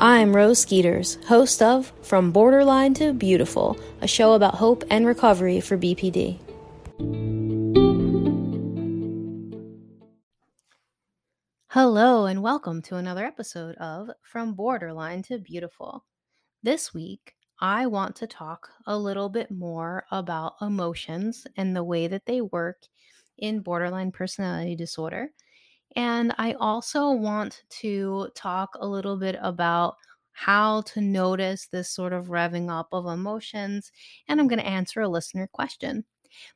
I'm Rose Skeeters, host of From Borderline to Beautiful, a show about hope and recovery for BPD. Hello, and welcome to another episode of From Borderline to Beautiful. This week, I want to talk a little bit more about emotions and the way that they work in borderline personality disorder and I also want to talk a little bit about how to notice this sort of revving up of emotions. And I'm going to answer a listener question.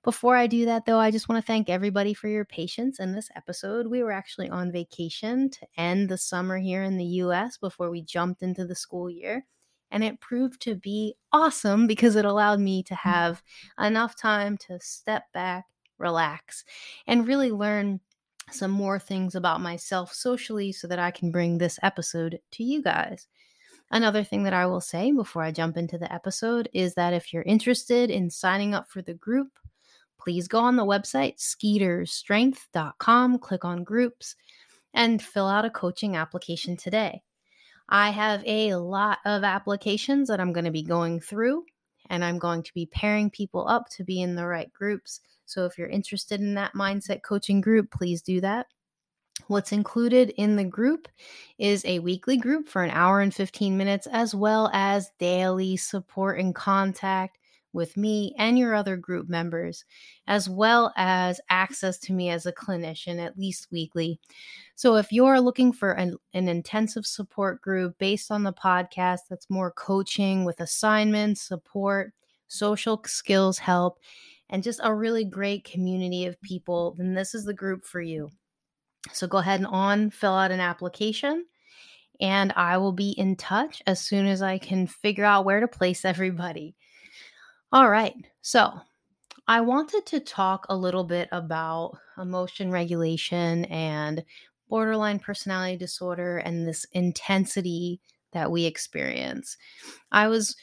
Before I do that, though, I just want to thank everybody for your patience in this episode. We were actually on vacation to end the summer here in the US before we jumped into the school year. And it proved to be awesome because it allowed me to mm. have enough time to step back, relax, and really learn some more things about myself socially so that I can bring this episode to you guys. Another thing that I will say before I jump into the episode is that if you're interested in signing up for the group, please go on the website skeeterstrength.com, click on groups, and fill out a coaching application today. I have a lot of applications that I'm going to be going through, and I'm going to be pairing people up to be in the right groups so if you're interested in that mindset coaching group, please do that. What's included in the group is a weekly group for an hour and 15 minutes, as well as daily support and contact with me and your other group members, as well as access to me as a clinician at least weekly. So, if you're looking for an, an, intensive support group based on the podcast that's more coaching with assignments, support, social skills help, and just a really great community of people, then this is the group for you. So go ahead and on, fill out an application, and I will be in touch as soon as I can figure out where to place everybody. All right, so I wanted to talk a little bit about emotion regulation and borderline personality disorder and this intensity that we experience. I was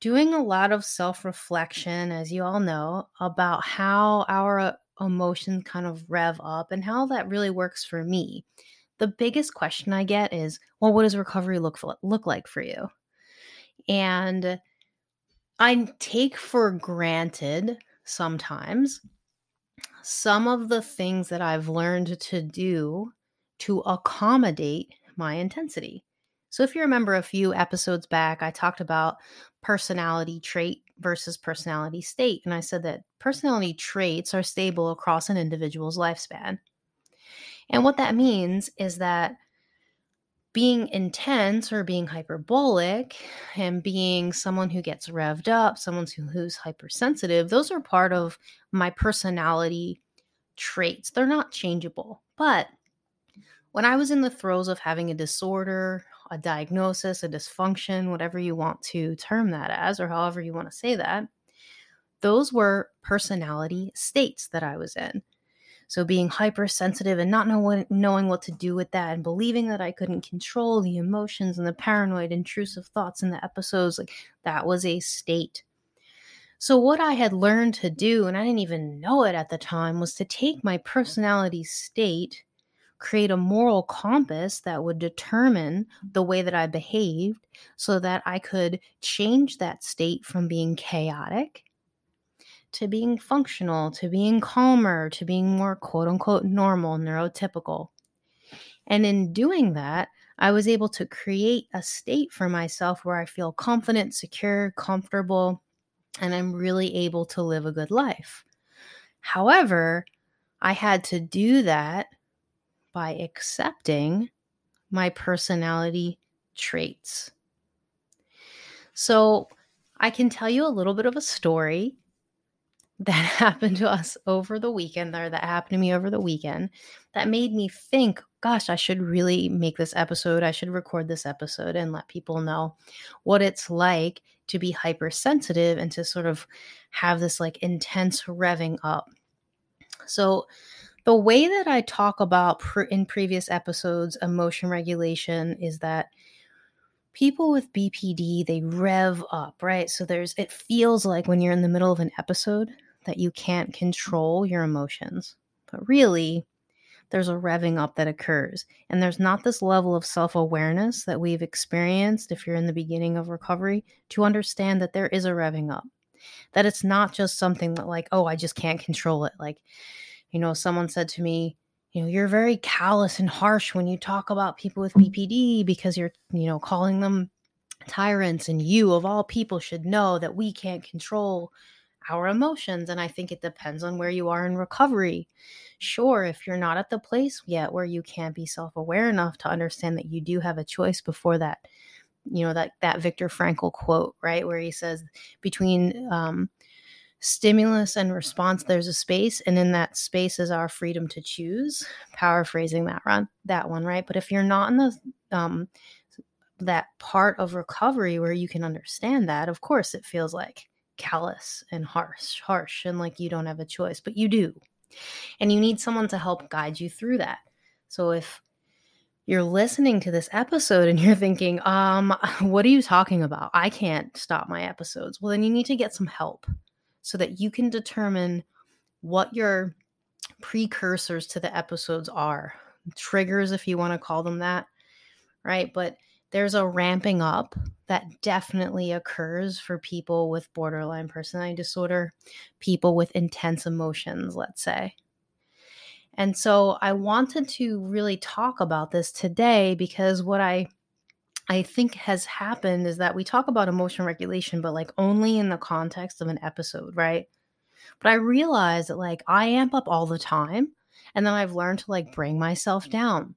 doing a lot of self reflection, as you all know, about how our emotions kind of rev up and how that really works for me. The biggest question I get is, well, what does recovery look for, look like for you? And I take for granted sometimes some of the things that I've learned to do to accommodate my intensity. So, if you remember a few episodes back, I talked about personality trait versus personality state. And I said that personality traits are stable across an individual's lifespan. And what that means is that being intense or being hyperbolic and being someone who gets revved up, someone who, who's hypersensitive, those are part of my personality traits. They're not changeable. But when I was in the throes of having a disorder a diagnosis, a dysfunction, whatever you want to term that as, or however you want to say that, those were personality states that I was in. So being hypersensitive and not know what, knowing what to do with that and believing that I couldn't control the emotions and the paranoid intrusive thoughts in the episodes, like that was a state. So what I had learned to do, and I didn't even know it at the time, was to take my personality state create a moral compass that would determine the way that I behaved so that I could change that state from being chaotic to being functional, to being calmer, to being more quote unquote normal, neurotypical. And in doing that, I was able to create a state for myself where I feel confident, secure, comfortable, and I'm really able to live a good life. However, I had to do that by accepting my personality traits. So, I can tell you a little bit of a story that happened to us over the weekend, or that happened to me over the weekend, that made me think, gosh, I should really make this episode. I should record this episode and let people know what it's like to be hypersensitive and to sort of have this like intense revving up. So, the way that I talk about pre- in previous episodes emotion regulation is that people with BPD they rev up, right? So there's it feels like when you're in the middle of an episode that you can't control your emotions. But really, there's a revving up that occurs. And there's not this level of self awareness that we've experienced if you're in the beginning of recovery to understand that there is a revving up. That it's not just something that, like, oh, I just can't control it. Like, you know, someone said to me, you know, you're very callous and harsh when you talk about people with BPD because you're, you know, calling them tyrants and you of all people should know that we can't control our emotions. And i think it depends on where you are in recovery. Sure if you're not at the place yet where you can't be self-aware enough to understand that you do have a choice before that you know that that Viktor Frankl quote right where he says between um, stimulus and response there's a space and in that space is our freedom to choose paraphrasing that run that one right but if you're not in the um, that part of recovery where you can understand that, of course it feels like callous and harsh, harsh and like you don't have a choice, but you do. And you need someone to help guide you through that. So if you're listening to this episode and you're thinking, um, what are you talking about? I can't stop my episodes. Well, then you need to get some help so that you can determine what your precursors to the episodes are. Triggers, if you want to call them that, right? But there's a ramping up that definitely occurs for people with borderline personality disorder, people with intense emotions, let's say. And so I wanted to really talk about this today because what I I think has happened is that we talk about emotion regulation but like only in the context of an episode, right? But I realize that like I amp up all the time and then I've learned to like bring myself down.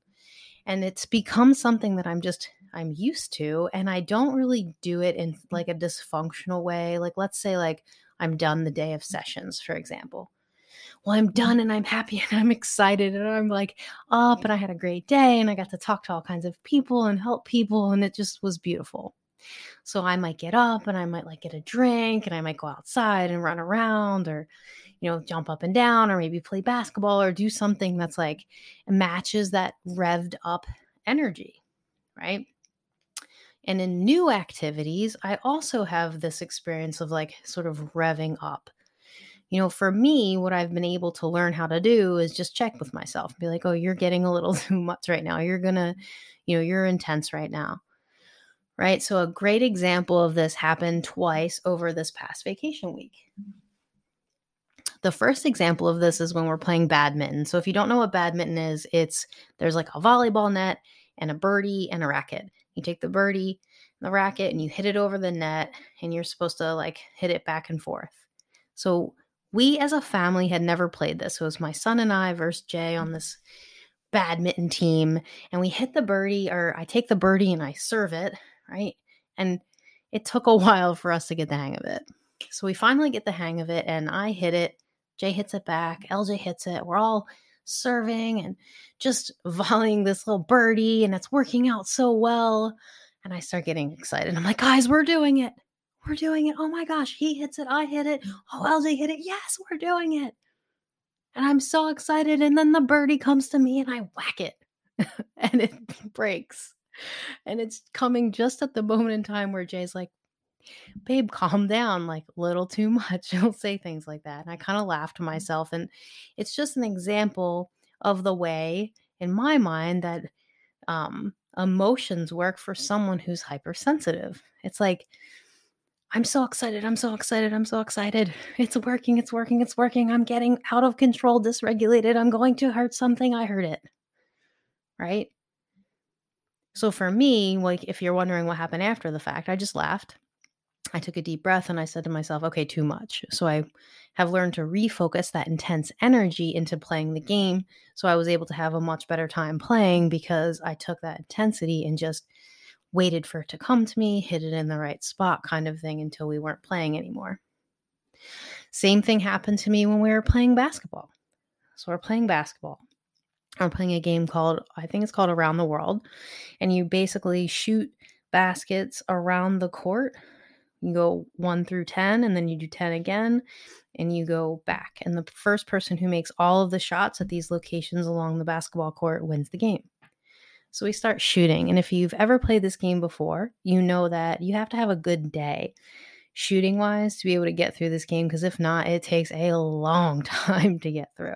And it's become something that I'm just I'm used to and I don't really do it in like a dysfunctional way. Like let's say like I'm done the day of sessions, for example. Well, I'm done and I'm happy and I'm excited and I'm like up and I had a great day and I got to talk to all kinds of people and help people and it just was beautiful. So I might get up and I might like get a drink and I might go outside and run around or you know jump up and down or maybe play basketball or do something that's like matches that revved up energy, right? And in new activities, I also have this experience of like sort of revving up. You know, for me, what I've been able to learn how to do is just check with myself, and be like, oh, you're getting a little too much right now. You're going to, you know, you're intense right now. Right. So, a great example of this happened twice over this past vacation week. The first example of this is when we're playing badminton. So, if you don't know what badminton is, it's there's like a volleyball net and a birdie and a racket you take the birdie, the racket, and you hit it over the net, and you're supposed to like hit it back and forth. So we as a family had never played this. It was my son and I versus Jay on this badminton team, and we hit the birdie, or I take the birdie and I serve it, right? And it took a while for us to get the hang of it. So we finally get the hang of it, and I hit it. Jay hits it back. LJ hits it. We're all serving and just volleying this little birdie and it's working out so well. And I start getting excited. I'm like, guys, we're doing it. We're doing it. Oh my gosh, he hits it. I hit it. Oh, LJ hit it. Yes, we're doing it. And I'm so excited. And then the birdie comes to me and I whack it and it breaks. And it's coming just at the moment in time where Jay's like, babe, calm down, like little too much. He'll say things like that. And I kind of laugh to mm. myself. And it's just an example of the way, in my mind, that um, emotions work for someone who's hypersensitive. It's like, I'm so excited. I'm so excited. I'm so excited. It's working. It's working. It's working. I'm getting out of control, dysregulated. I'm going to hurt something. I heard it. Right? So for me, like if you're wondering what happened after the fact, I just laughed I took a deep breath and I said to myself, okay, too much. So I have learned to refocus that intense energy into playing the game. So I was able to have a much better time playing because I took that intensity and just waited for it to come to me, hit it in the right spot, kind of thing, until we weren't playing anymore. Same thing happened to me when we were playing basketball. So we're playing basketball. I'm playing a game called, I think it's called Around the World. And you basically shoot baskets around the court you go one through 10, and then you do 10 again, and you go back. And the first person who makes all of the shots at these locations along the basketball court wins the game. So we start shooting. And if you've ever played this game before, you know that you have to have a good day shooting wise to be able to get through this game because if not, it takes a long time to get through.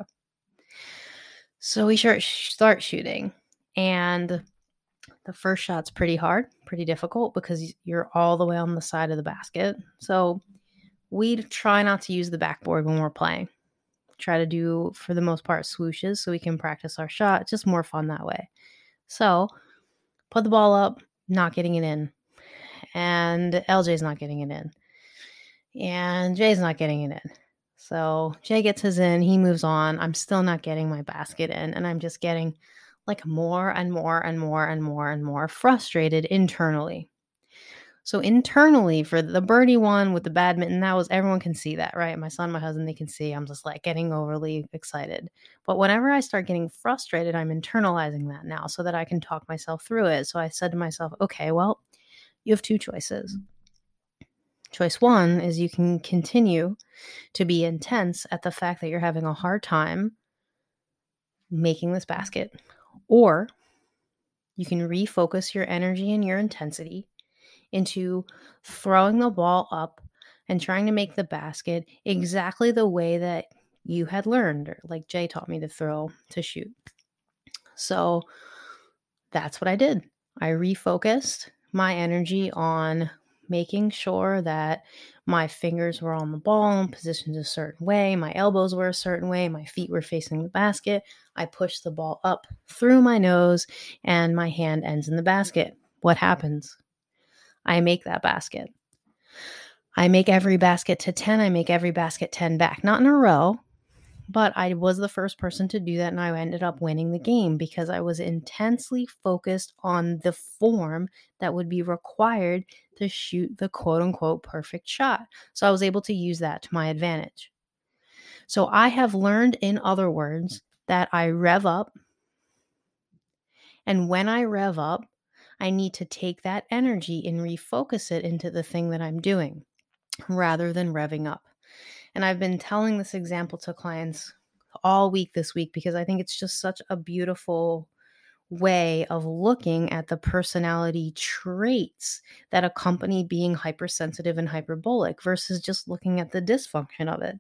So we start start shooting, and the first shot's pretty hard, pretty difficult because you're all the way on the side of the basket. So we try not to use the backboard when we're playing. Try to do, for the most part, swooshes so we can practice our shot. Just more fun that way. So put the ball up, not getting it in. And LJ's not getting it in. And Jay's not getting it in. So Jay gets his in, he moves on. I'm still not getting my basket in, and I'm just getting like more and more and more and more and more frustrated internally. So internally for the birdie one with the badminton, that was everyone can see that, right? My son, my husband, they can see I'm just like getting overly excited. But whenever I start getting frustrated, I'm internalizing that now so that I can talk myself through it. So I said to myself, okay, well, you have two choices. Choice one is you can continue to be intense at the fact that you're having a hard time making this basket, or you can refocus your energy and your intensity into throwing the ball up and trying to make the basket exactly the way that you had learned, or like Jay taught me to throw to shoot. So that's what I did. I refocused my energy on making sure that my fingers were on the ball and positioned a certain way, my elbows were a certain way, my feet were facing the basket. I pushed the ball up through my nose and my hand ends in the basket. What happens? I make that basket. I make every basket to 10. I make every basket 10 back. Not in a row, but I was the first person to do that. And I ended up winning the game because I was intensely focused on the form that would be required to shoot the quote unquote perfect shot. So I was able to use that to my advantage. So I have learned, in other words, that I rev up. And when I rev up, I need to take that energy and refocus it into the thing that I'm doing rather than revving up. And I've been telling this example to clients all week this week because I think it's just such a beautiful way of looking at the personality traits that accompany being hypersensitive and hyperbolic versus just looking at the dysfunction of it.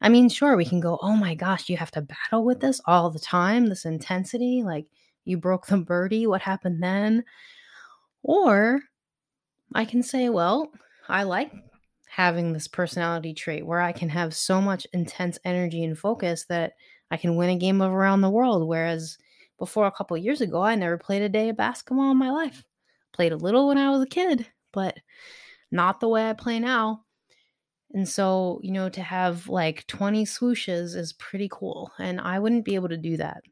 I mean, sure, we can go, oh my gosh, you have to battle with this all the time, this intensity. Like, you broke the birdie. What happened then? Or I can say, well, I like having this personality trait where I can have so much intense energy and focus that I can win a game of around the world. Whereas before a couple years ago, I never played a day of basketball in my life. Played a little when I was a kid, but not the way I play now. And so, you know, to have like 20 swooshes is pretty cool. And I wouldn't be able to do that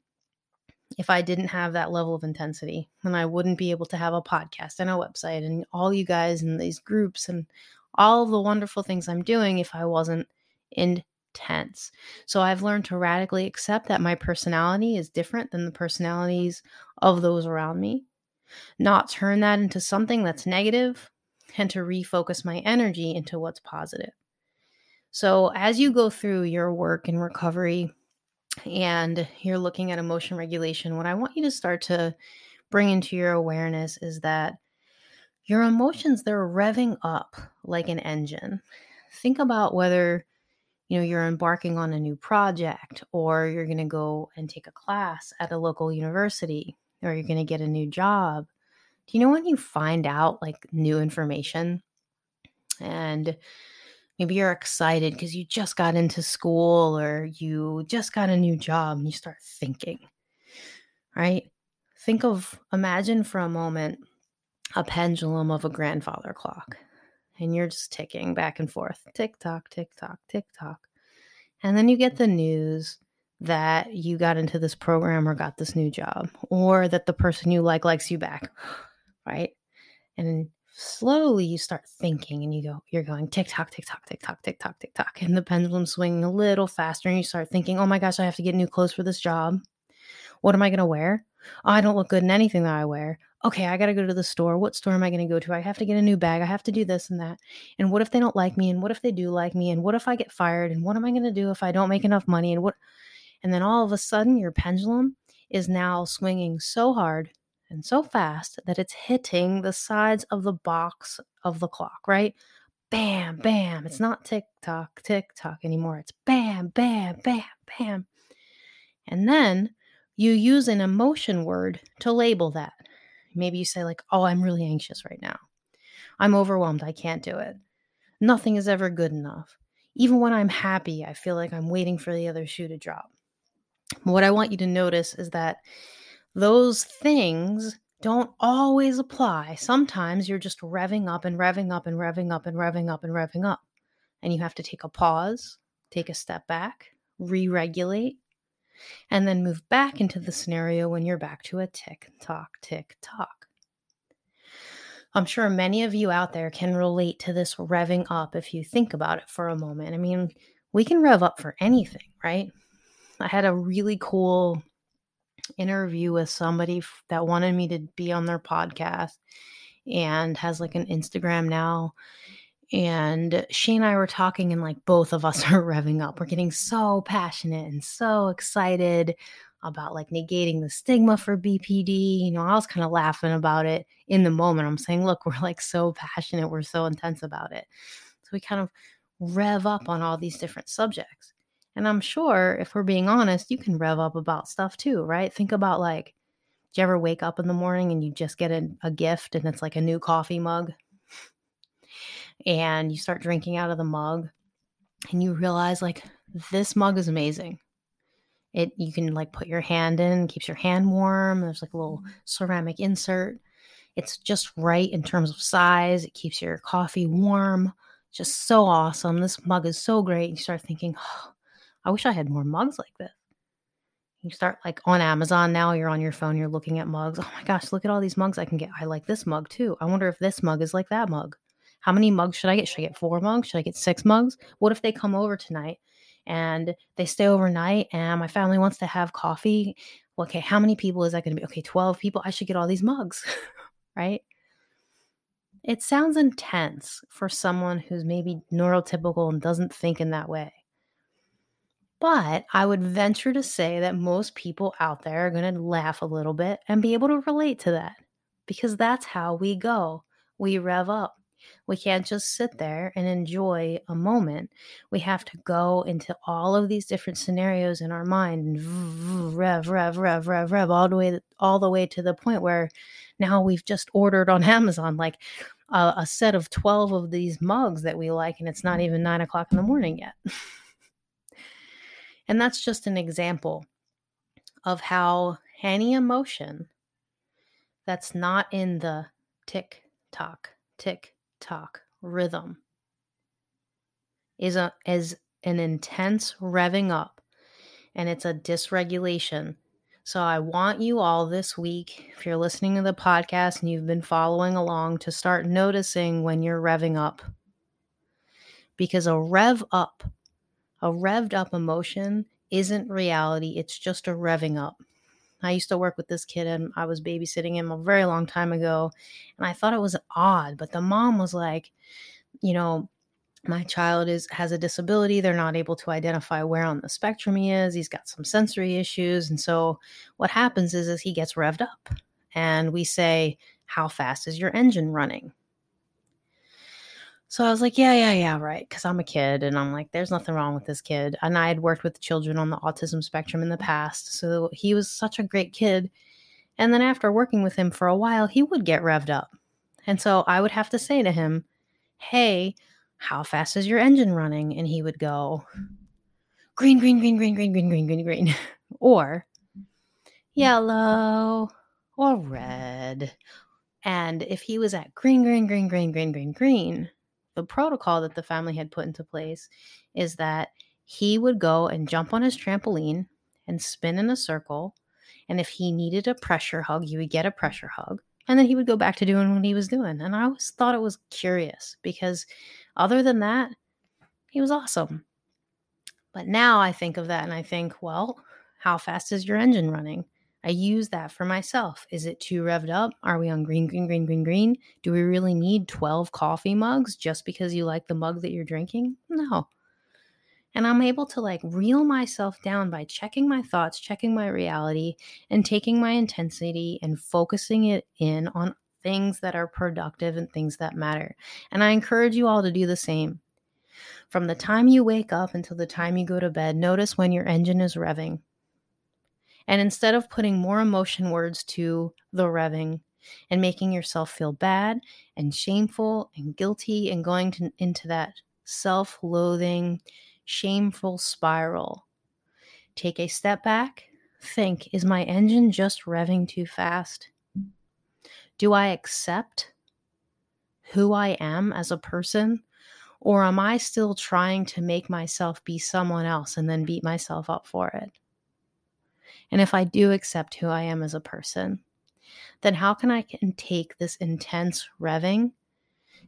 if I didn't have that level of intensity. And I wouldn't be able to have a podcast and a website and all you guys and these groups and all the wonderful things I'm doing if I wasn't intense. So I've learned to radically accept that my personality is different than the personalities of those around me, not turn that into something that's negative, and to refocus my energy into what's positive. So as you go through your work and recovery, and you're looking at emotion regulation, what I want you to start to bring into your awareness is that your emotions they're revving up like an engine. Think about whether you know you're embarking on a new project or you're going to go and take a class at a local university or you're going to get a new job. Do you know when you find out like new information and Maybe you're excited because you just got into school or you just got a new job and you start thinking, right? Think of, imagine for a moment a pendulum of a grandfather clock and you're just ticking back and forth tick tock, tick tock, tick tock. And then you get the news that you got into this program or got this new job or that the person you like likes you back, right? And slowly you start thinking and you go, you're going tick tock, tick tock, tick tock, tick tock, tick tock. And the pendulum swinging a little faster. And you start thinking, oh my gosh, I have to get new clothes for this job. What am I going to wear? Oh, I don't look good in anything that I wear. Okay, I got to go to the store. What store am I going to go to? I have to get a new bag. I have to do this and that. And what if they don't like me? And what if they do like me? And what if I get fired? And what am I going to do if I don't make enough money? And what? And then all of a sudden, your pendulum is now swinging so hard and so fast that it's hitting the sides of the box of the clock, right? Bam, mm-hmm. bam. It's not tick tock, tick tock anymore. It's bam, bam, bam, bam. And then you use an emotion word to label that. Maybe you say, like, oh, I'm really anxious right now. I'm overwhelmed. I can't do it. Nothing is ever good enough. Even when I'm happy, I feel like I'm waiting for the other shoe to drop. What I want you to notice is that those things don't always apply. Sometimes you're just revving up and revving up and revving up and revving up and revving up. And you have to take a pause, take a step back, re regulate, and then move back into the scenario when you're back to a tick tock, tick tock. I'm sure many of you out there can relate to this revving up if you think about it for a moment. I mean, we can rev up for anything, right? I had a really cool interview with somebody that wanted me to be on their podcast and has like an Instagram now. And she and I were talking, and like both of us are revving up. We're getting so passionate and so excited about like negating the stigma for BPD. You know, I was kind of laughing about it in the moment. I'm saying, look, we're like so passionate, we're so intense about it. So we kind of rev up on all these different subjects. And I'm sure if we're being honest, you can rev up about stuff too, right? Think about like, do you ever wake up in the morning and you just get a, a gift and it's like a new coffee mug? And you start drinking out of the mug and you realize like this mug is amazing. It you can like put your hand in, keeps your hand warm. There's like a little mm-hmm. ceramic insert. It's just right in terms of size. It keeps your coffee warm. Just so awesome. This mug is so great. You start thinking, oh, I wish I had more mugs like this. You start like on Amazon now, you're on your phone, you're looking at mugs. Oh my gosh, look at all these mugs I can get. I like this mug too. I wonder if this mug is like that mug. How many mugs should I get? Should I get four mugs? Should I get six mugs? What if they come over tonight and they stay overnight and my family wants to have coffee. Okay, how many people is that going to be? Okay, 12 people. I should get all these mugs, right? It sounds intense for someone who's maybe neurotypical and doesn't think in that way. But I would venture to say that most people out there are going to laugh a little bit and be able to relate to that because that's how we go. We rev up. We can't just sit there and enjoy a moment. We have to go into all of these different scenarios in our mind and rev, rev, rev, rev, rev, all the way, all the way to the point where now we've just ordered on Amazon like a, a set of 12 of these mugs that we like, and it's not even nine o'clock in the morning yet. and that's just an example of how any emotion that's not in the tick tock, tick tock rhythm is a is an intense revving up and it's a dysregulation. So I want you all this week, if you're listening to the podcast and you've been following along, to start noticing when you're revving up. Because a rev up, a revved up emotion isn't reality, it's just a revving up. I used to work with this kid and I was babysitting him a very long time ago. And I thought it was odd, but the mom was like, you know, my child is has a disability they're not able to identify where on the spectrum he is he's got some sensory issues and so what happens is is he gets revved up and we say how fast is your engine running so I was like, yeah, yeah, yeah, right. Because I'm a kid and I'm like, there's nothing wrong with this kid. And I had worked with children on the autism spectrum in the past. So he was such a great kid. And then after working with him for a while, he would get revved up. And so I would have to say to him, hey, how fast is your engine running? And he would go, green, green, green, green, green, green, green, green, green. or yellow or red. And if he was at green, green, green, green, green, green, green, the protocol that the family had put into place is that he would go and jump on his trampoline and spin in a circle. And if he needed a pressure hug, he would get a pressure hug. And then he would go back to doing what he was doing. And I always thought it was curious because, other than that, he was awesome. But now I think of that and I think, well, how fast is your engine running? I use that for myself. Is it too revved up? Are we on green, green, green, green, green? Do we really need 12 coffee mugs just because you like the mug that you're drinking? No. And I'm able to like reel myself down by checking my thoughts, checking my reality, and taking my intensity and focusing it in on things that are productive and things that matter. And I encourage you all to do the same. From the time you wake up until the time you go to bed, notice when your engine is revving And instead of putting more emotion words to the revving and making yourself feel bad and shameful and guilty and going to, into that self loathing, shameful spiral, take a step back. Think, is my engine just revving too fast? Do I accept who I am as a person? Or am I still trying to make myself be someone else and then beat myself up for it? And if I do accept who I am as a person, then how can I can take this intense revving,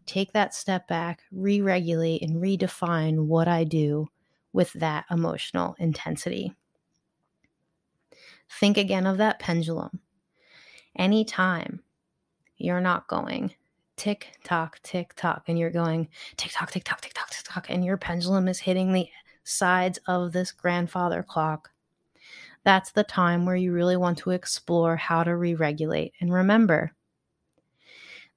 take that step back, re regulate, and redefine what I do with that emotional intensity? Think again of that pendulum. Anytime you're not going tick tock, tick tock, and you're going tick tock, tick tock, tick tock, tick tock, and your pendulum is hitting the sides of this grandfather clock that's the time where you really want to explore how to re regulate. And remember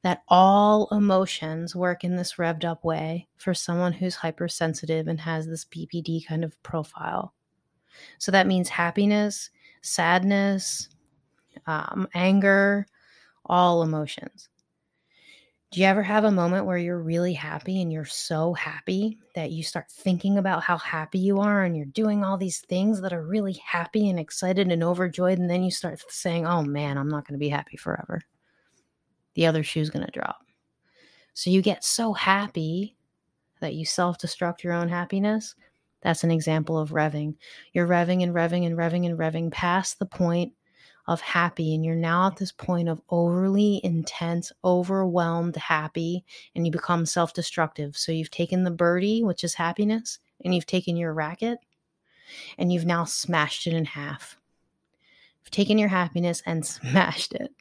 that all emotions work in this revved up way for someone who's hypersensitive and has this BPD kind of profile. So that means happiness, sadness, um, anger, all emotions. Do you ever have a moment where you're really happy and you're so happy that you start thinking about how happy you are and you're doing all these things that are really happy and excited and overjoyed? And then you start saying, oh man, I'm not going to be happy forever. The other shoe's going to drop. So you get so happy that you self destruct your own happiness. That's an example of revving. You're revving and revving and revving and revving past the point of happy and you're now at this point of overly intense, overwhelmed happy, and you become self destructive. So you've taken the birdie, which is happiness, and you've taken your racket and you've now smashed it in half. You've taken your happiness and smashed it.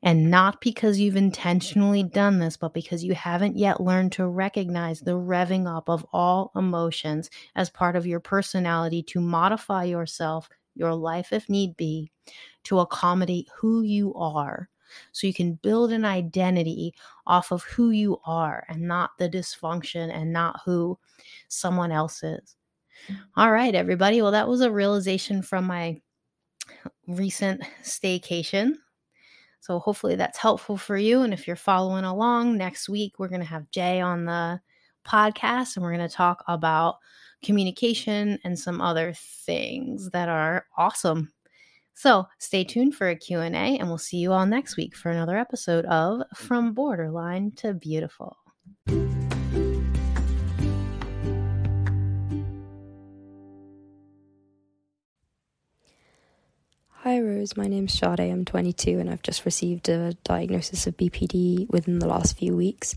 And not because you've intentionally done this, but because you haven't yet learned to recognize the revving up of all emotions as part of your personality to modify yourself your life if need be to accommodate who you are. So you can build an identity off of who you are and not the dysfunction and not who someone else is. All right, everybody. Well, that was a realization from my recent staycation. So hopefully that's helpful for you. And if you're following along, next week we're going to have Jay on the podcast and we're going to talk about communication and some other things that are awesome. So stay tuned for a Q&A and we'll see you all next week for another episode of From Borderline to Beautiful. Hi Rose, my name's Sade. I'm 22 and I've just received a diagnosis of BPD within the last few weeks.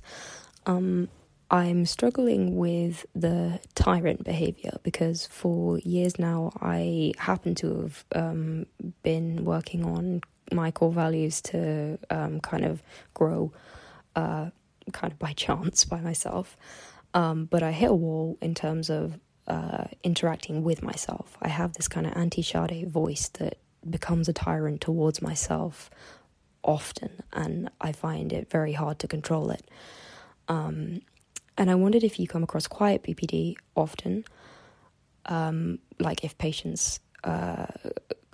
Um, I'm struggling with the tyrant behavior because for years now I happen to have um, been working on my core values to um, kind of grow uh, kind of by chance by myself. Um, but I hit a wall in terms of uh, interacting with myself. I have this kind of anti Sade voice that becomes a tyrant towards myself often, and I find it very hard to control it. Um, and I wondered if you come across quiet BPD often, um, like if patients uh,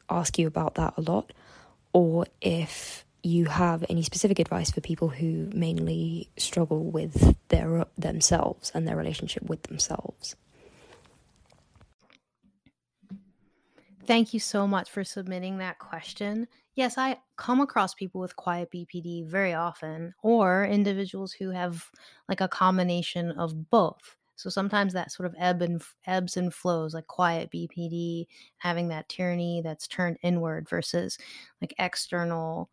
ask you about that a lot, or if you have any specific advice for people who mainly struggle with their themselves and their relationship with themselves. Thank you so much for submitting that question. Yes, I come across people with quiet BPD very often, or individuals who have like a combination of both. So sometimes that sort of ebb and ebbs and flows, like quiet BPD, having that tyranny that's turned inward versus like external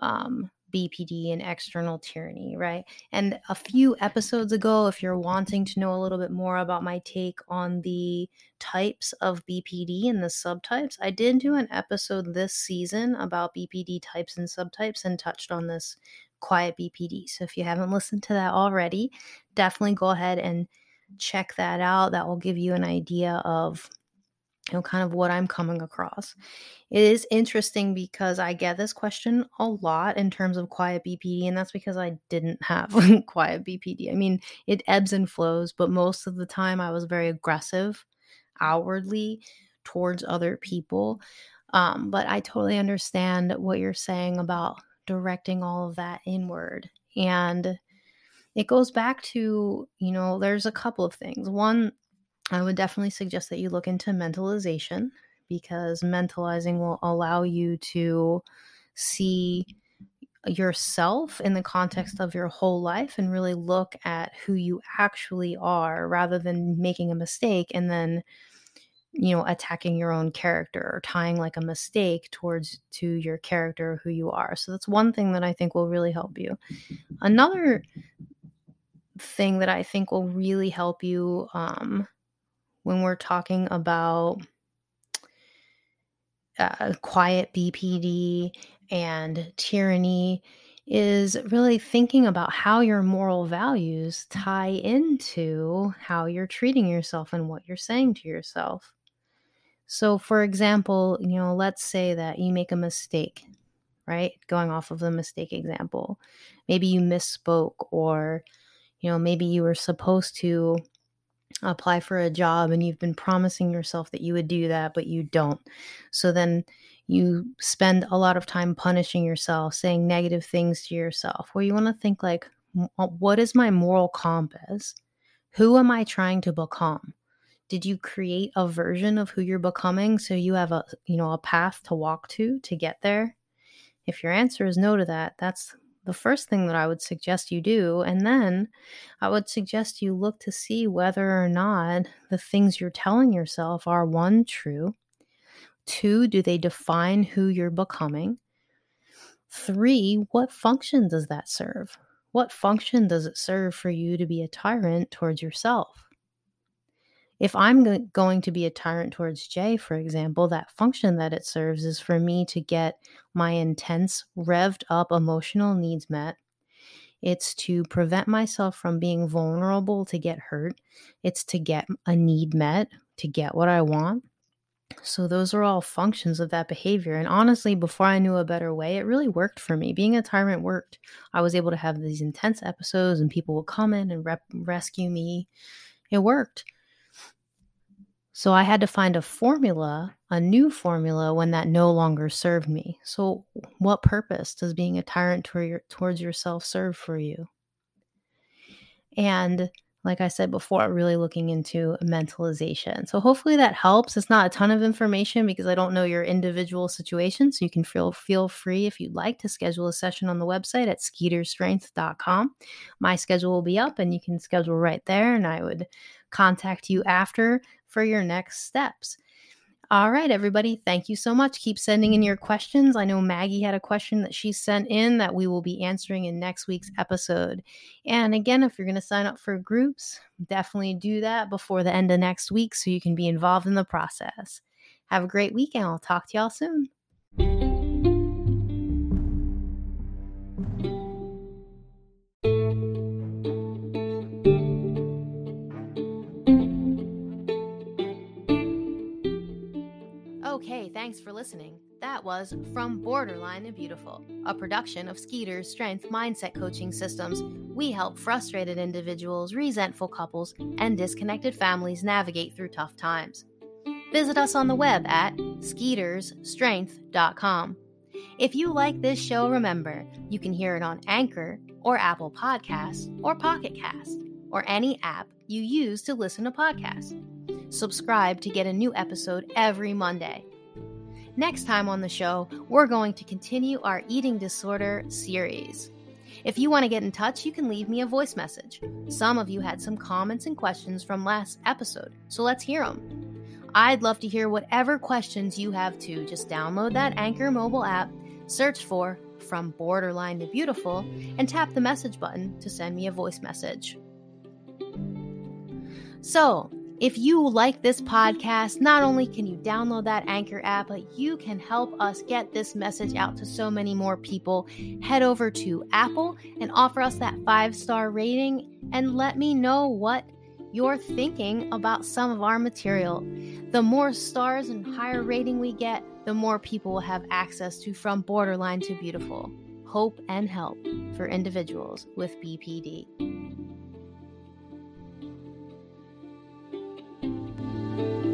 um, BPD and external tyranny, right? And a few episodes ago, if you're wanting to know a little bit more about my take on the types of BPD and the subtypes, I did do an episode this season about BPD types and subtypes and touched on this quiet BPD. So if you haven't listened to that already, definitely go ahead and check that out. That will give you an idea of you know, kind of what I'm coming across. It is interesting because I get this question a lot in terms of quiet BPD, and that's because I didn't have quiet BPD. I mean, it ebbs and flows, but most of the time I was very aggressive outwardly towards other people. Um, but I totally understand what you're saying about directing all of that inward. And it goes back to, you know, there's a couple of things. One, I would definitely suggest that you look into mentalization because mentalizing will allow you to see yourself in the context of your whole life and really look at who you actually are rather than making a mistake and then you know attacking your own character or tying like a mistake towards to your character who you are. So that's one thing that i think will really help you. Another thing that i think will really help you um, when we're talking about uh, quiet bpd and tyranny is really thinking about how your moral values tie into how you're treating yourself and what you're saying to yourself. So, for example, you know, let's say that you make a mistake, right? Going off of the mistake example. Maybe you misspoke, or, you know, maybe you were supposed to apply for a job and you've been promising yourself that you would do that, but you don't. So then you spend a lot of time punishing yourself, saying negative things to yourself, where you want to think, like, uh, what is my moral compass? Who am I trying to become? Did you create a version of who you're becoming so you have a you know a path to walk to to get there? If your answer is no to that, that's the first thing that I would suggest you do. And then I would suggest you look to see whether or not the things you're telling yourself are one, true, Two, do they define who you're becoming? Three, what function does that serve? What function does it serve for you to be a tyrant towards yourself? If I'm going to be a tyrant towards Jay, for example, that function that it serves is for me to get my intense, revved up emotional needs met. It's to prevent myself from being vulnerable to get hurt. It's to get a need met, to get what I want. So, those are all functions of that behavior. And honestly, before I knew a better way, it really worked for me. Being a tyrant worked. I was able to have these intense episodes, and people would come in and rep- rescue me. It worked. So, I had to find a formula, a new formula, when that no longer served me. So, what purpose does being a tyrant towards yourself serve for you? And like I said before, really looking into mentalization. So hopefully that helps. It's not a ton of information because I don't know your individual situation. So you can feel feel free if you'd like to schedule a session on the website at skeeterstrength.com. My schedule will be up and you can schedule right there and I would contact you after for your next steps. All right, everybody. Thank you so much. Keep sending in your questions. I know Maggie had a question that she sent in that we will be answering in next week's episode. And again, if you're going to sign up for groups, definitely do that before the end of next week so you can be involved in the process. Have a great weekend. I'll talk to y'all soon. Thanks for listening. That was From Borderline to Beautiful, a production of Skeeter's Strength Mindset Coaching Systems. We help frustrated individuals, resentful couples, and disconnected families navigate through tough times. Visit us on the web at skeetersstrength.com. If you like this show, remember you can hear it on Anchor or Apple Podcasts or Pocket Cast or any app you use to listen to podcasts. Subscribe to get a new episode every Monday. Next time on the show, we're going to continue our eating disorder series. If you want to get in touch, you can leave me a voice message. Some of you had some comments and questions from last episode, so let's hear them. I'd love to hear whatever questions you have too. Just download that Anchor mobile app, search for From Borderline to Beautiful, and tap the message button to send me a voice message. So, if you like this podcast, not only can you download that Anchor app, but you can help us get this message out to so many more people. Head over to Apple and offer us that five star rating and let me know what you're thinking about some of our material. The more stars and higher rating we get, the more people will have access to From Borderline to Beautiful hope and help for individuals with BPD. Bye.